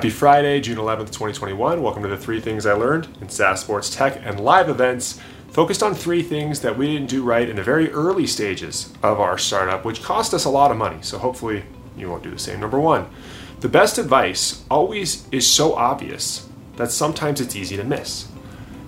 Happy Friday, June 11th, 2021. Welcome to the three things I learned in SaaS sports tech and live events focused on three things that we didn't do right in the very early stages of our startup, which cost us a lot of money. So hopefully you won't do the same. Number one, the best advice always is so obvious that sometimes it's easy to miss.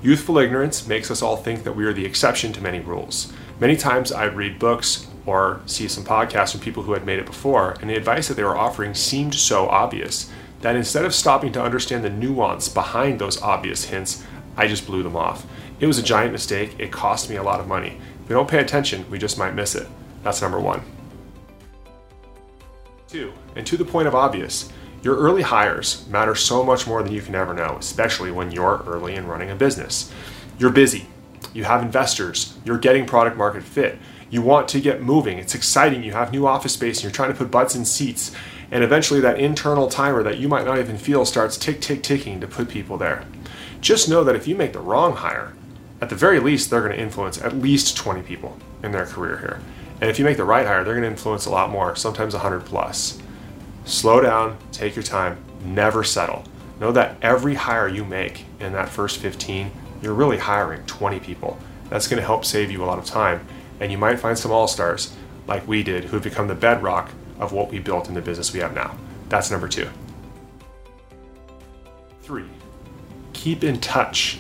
Youthful ignorance makes us all think that we are the exception to many rules. Many times I'd read books or see some podcasts from people who had made it before, and the advice that they were offering seemed so obvious that instead of stopping to understand the nuance behind those obvious hints, I just blew them off. It was a giant mistake. It cost me a lot of money. If we don't pay attention, we just might miss it. That's number one. Two, and to the point of obvious, your early hires matter so much more than you can ever know, especially when you're early in running a business. You're busy, you have investors, you're getting product market fit, you want to get moving, it's exciting, you have new office space, and you're trying to put butts in seats, and eventually that internal timer that you might not even feel starts tick, tick, ticking to put people there. Just know that if you make the wrong hire, at the very least, they're going to influence at least 20 people in their career here. And if you make the right hire, they're going to influence a lot more, sometimes 100 plus. Slow down, take your time, never settle. Know that every hire you make in that first 15, you're really hiring 20 people. That's going to help save you a lot of time. And you might find some all stars like we did who've become the bedrock of what we built in the business we have now. That's number two. Three, keep in touch.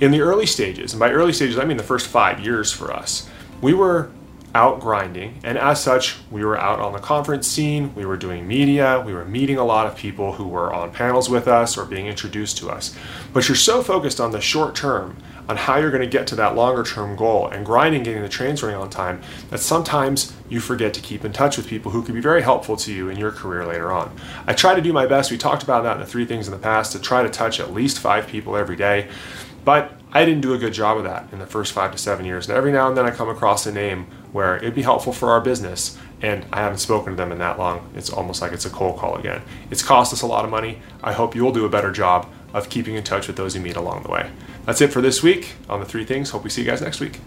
In the early stages, and by early stages, I mean the first five years for us, we were out grinding, and as such, we were out on the conference scene, we were doing media, we were meeting a lot of people who were on panels with us or being introduced to us. But you're so focused on the short term on how you're going to get to that longer term goal and grinding getting the trains running on time that sometimes you forget to keep in touch with people who could be very helpful to you in your career later on. I try to do my best. We talked about that in the three things in the past to try to touch at least five people every day. But I didn't do a good job of that in the first five to seven years. And every now and then I come across a name where it'd be helpful for our business and I haven't spoken to them in that long. It's almost like it's a cold call again. It's cost us a lot of money. I hope you'll do a better job of keeping in touch with those you meet along the way. That's it for this week on the three things. Hope we see you guys next week.